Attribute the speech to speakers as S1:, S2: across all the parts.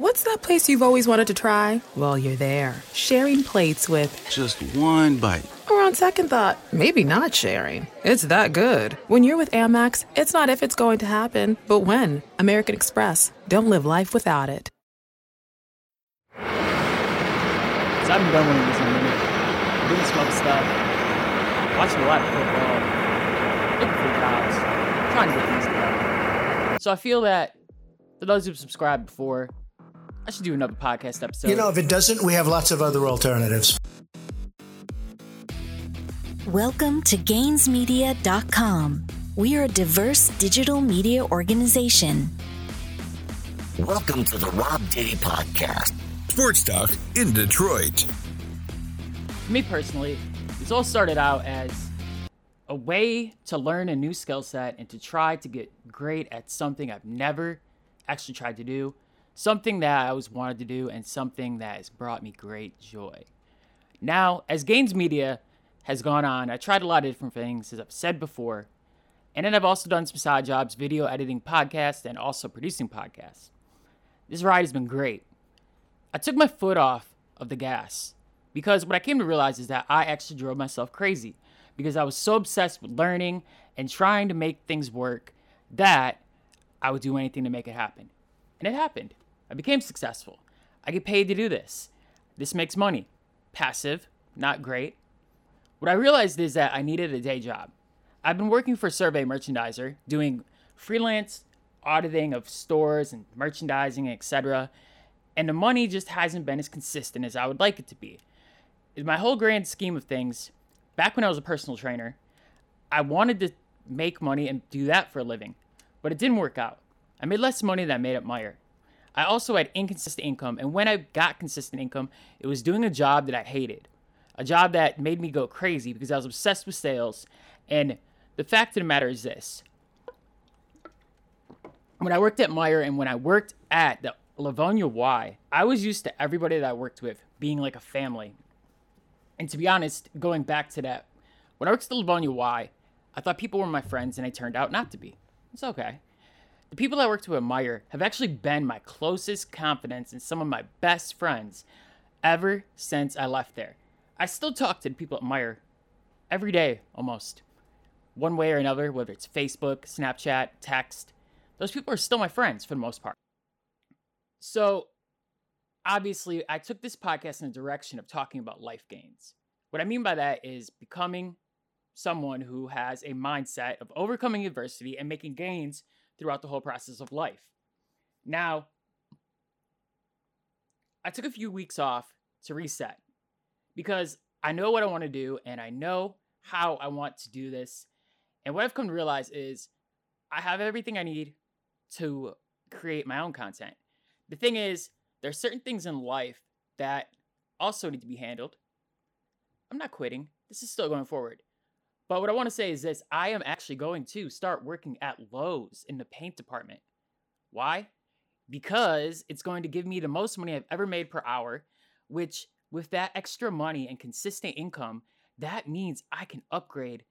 S1: What's that place you've always wanted to try? Well, you're there, sharing plates with
S2: Just one bite.
S1: Or on second thought, maybe not sharing. It's that good. When you're with Amex, it's not if it's going to happen, but when. American Express. Don't live life without it.
S3: So I've been done with this in a minute. Doing some other stuff. Watching a lot of football. Looking for jobs. Trying to get things together. So I feel that for those who've subscribed before, I should do another podcast episode.
S4: You know, if it doesn't, we have lots of other alternatives.
S5: Welcome to GainsMedia.com. We are a diverse digital media organization.
S6: Welcome to the Rob Diddy Podcast.
S7: Sports Talk in Detroit.
S3: Me personally, this all started out as a way to learn a new skill set and to try to get great at something I've never actually tried to do, something that I always wanted to do, and something that has brought me great joy. Now, as Gains Media has gone on, I tried a lot of different things, as I've said before, and then I've also done some side jobs, video editing podcasts, and also producing podcasts. This ride has been great. I took my foot off of the gas because what I came to realize is that I actually drove myself crazy because I was so obsessed with learning and trying to make things work that I would do anything to make it happen. And it happened. I became successful. I get paid to do this. This makes money. Passive, not great. What I realized is that I needed a day job. I've been working for Survey Merchandiser, doing freelance auditing of stores and merchandising, etc. And the money just hasn't been as consistent as I would like it to be. In my whole grand scheme of things, back when I was a personal trainer, I wanted to make money and do that for a living, but it didn't work out. I made less money than I made at Meijer. I also had inconsistent income, and when I got consistent income, it was doing a job that I hated, a job that made me go crazy because I was obsessed with sales. And the fact of the matter is this when I worked at Meijer and when I worked at the Livonia Y, I was used to everybody that I worked with being like a family. And to be honest, going back to that, when I worked at the Livonia Y, I thought people were my friends and they turned out not to be. It's okay. The people I with at Meijer have actually been my closest confidants and some of my best friends ever since I left there. I still talk to the people at Meijer every day almost, one way or another, whether it's Facebook, Snapchat, text. Those people are still my friends for the most part. So, obviously, I took this podcast in the direction of talking about life gains. What I mean by that is becoming someone who has a mindset of overcoming adversity and making gains throughout the whole process of life. Now, I took a few weeks off to reset because I know what I want to do and I know how I want to do this. And what I've come to realize is I have everything I need to create my own content. The thing is, there are certain things in life that also need to be handled. I'm not quitting. This is still going forward. But what I want to say is this I am actually going to start working at Lowe's in the paint department. Why? Because it's going to give me the most money I've ever made per hour, which, with that extra money and consistent income, that means I can upgrade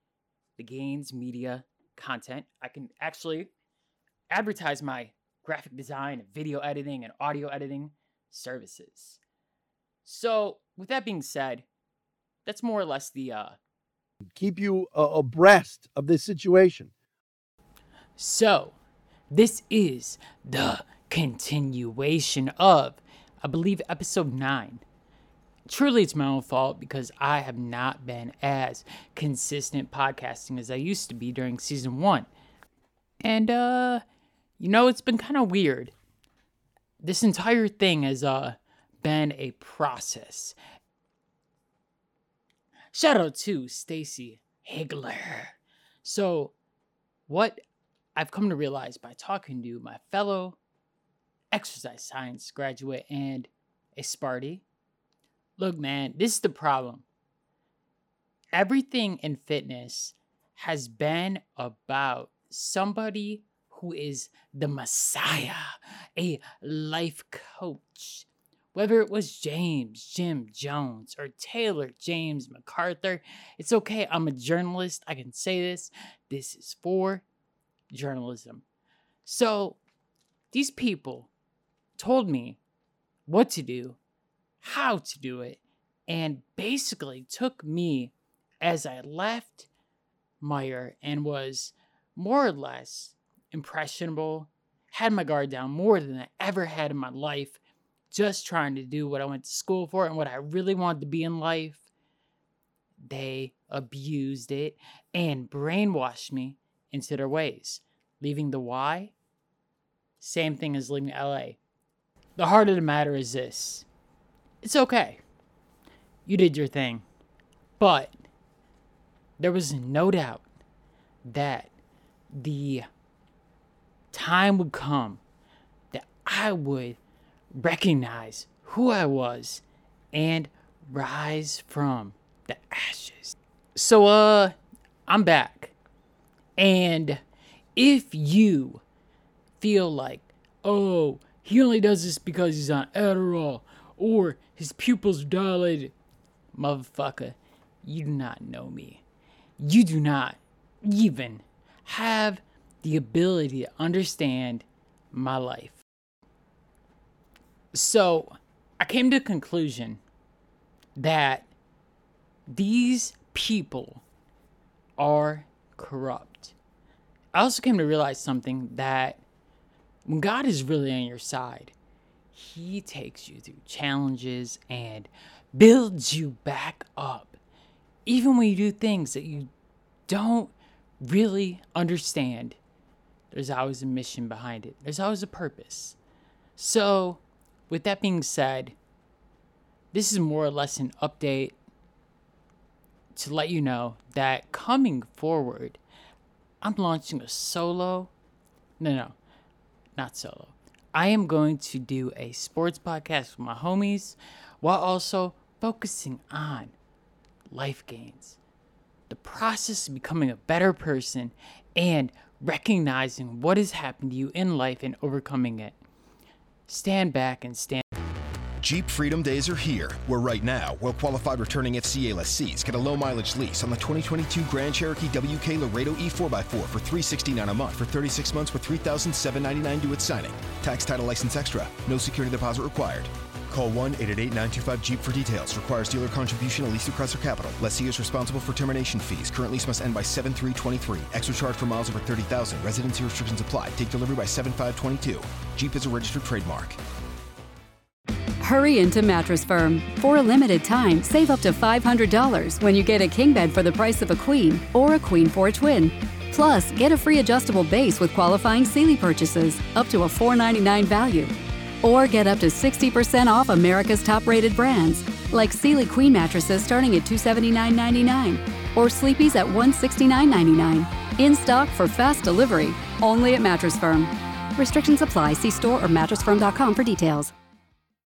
S3: the Gains Media content. I can actually advertise my graphic design, video editing, and audio editing services. So, with that being said, that's more or less the uh,
S8: keep you uh, abreast of this situation.
S3: So, this is the continuation of, I believe, episode 9. Truly, it's my own fault because I have not been as consistent podcasting as I used to be during season 1. And, uh, you know, it's been kind of weird. This entire thing has, uh, been a process. Shout out to Stacy Higler. So, what I've come to realize by talking to my fellow exercise science graduate and a Sparty, look, man, this is the problem. Everything in fitness has been about somebody who is the Messiah, a life coach, whether it was James Jim Jones or Taylor James MacArthur, it's okay. I'm a journalist. I can say this. This is for journalism. So these people told me what to do, how to do it, and basically took me as I left Meijer and was more or less impressionable, had my guard down more than I ever had in my life, just trying to do what I went to school for and what I really wanted to be in life. They abused it and brainwashed me into their ways, leaving the Y. Same thing as leaving LA. The heart of the matter is this it's okay. You did your thing. But there was no doubt that the time would come that I would recognize who I was and rise from the ashes. So, uh, I'm back. And if you feel like, oh, he only does this because he's on Adderall or his pupils dilated, motherfucker, you do not know me. You do not even have the ability to understand my life. So I came to a conclusion that these people are corrupt. I also came to realize something that when God is really on your side, He takes you through challenges and builds you back up. Even when you do things that you don't really understand, there's always a mission behind it, there's always a purpose. So, with that being said, this is more or less an update to let you know that coming forward, I'm launching a solo. No, no, not solo. I am going to do a sports podcast with my homies while also focusing on life gains, the process of becoming a better person, and recognizing what has happened to you in life and overcoming it. Stand back and stand.
S2: Jeep Freedom Days are here, where right now, well qualified returning FCA lessees get a low mileage lease on the 2022 Grand Cherokee WK Laredo E4x4 for 369 a month for 36 months with $3,799 due at signing. Tax title license extra. No security deposit required. Call 1 888 925 Jeep for details. Requires dealer contribution at least through Chrysler Capital. Lessee is responsible for termination fees. Current lease must end by 7323. Extra charge for miles over 30,000. Residency restrictions apply. Take delivery by 7522. Jeep is a registered trademark.
S9: Hurry into Mattress Firm. For a limited time, save up to $500 when you get a king bed for the price of a queen or a queen for a twin. Plus, get a free adjustable base with qualifying Sealy purchases up to a 499 value. Or get up to 60% off America's top rated brands, like Sealy Queen mattresses starting at $279.99 or Sleepy's at $169.99. In stock for fast delivery, only at Mattress Firm. Restrictions apply. See store or mattressfirm.com for details.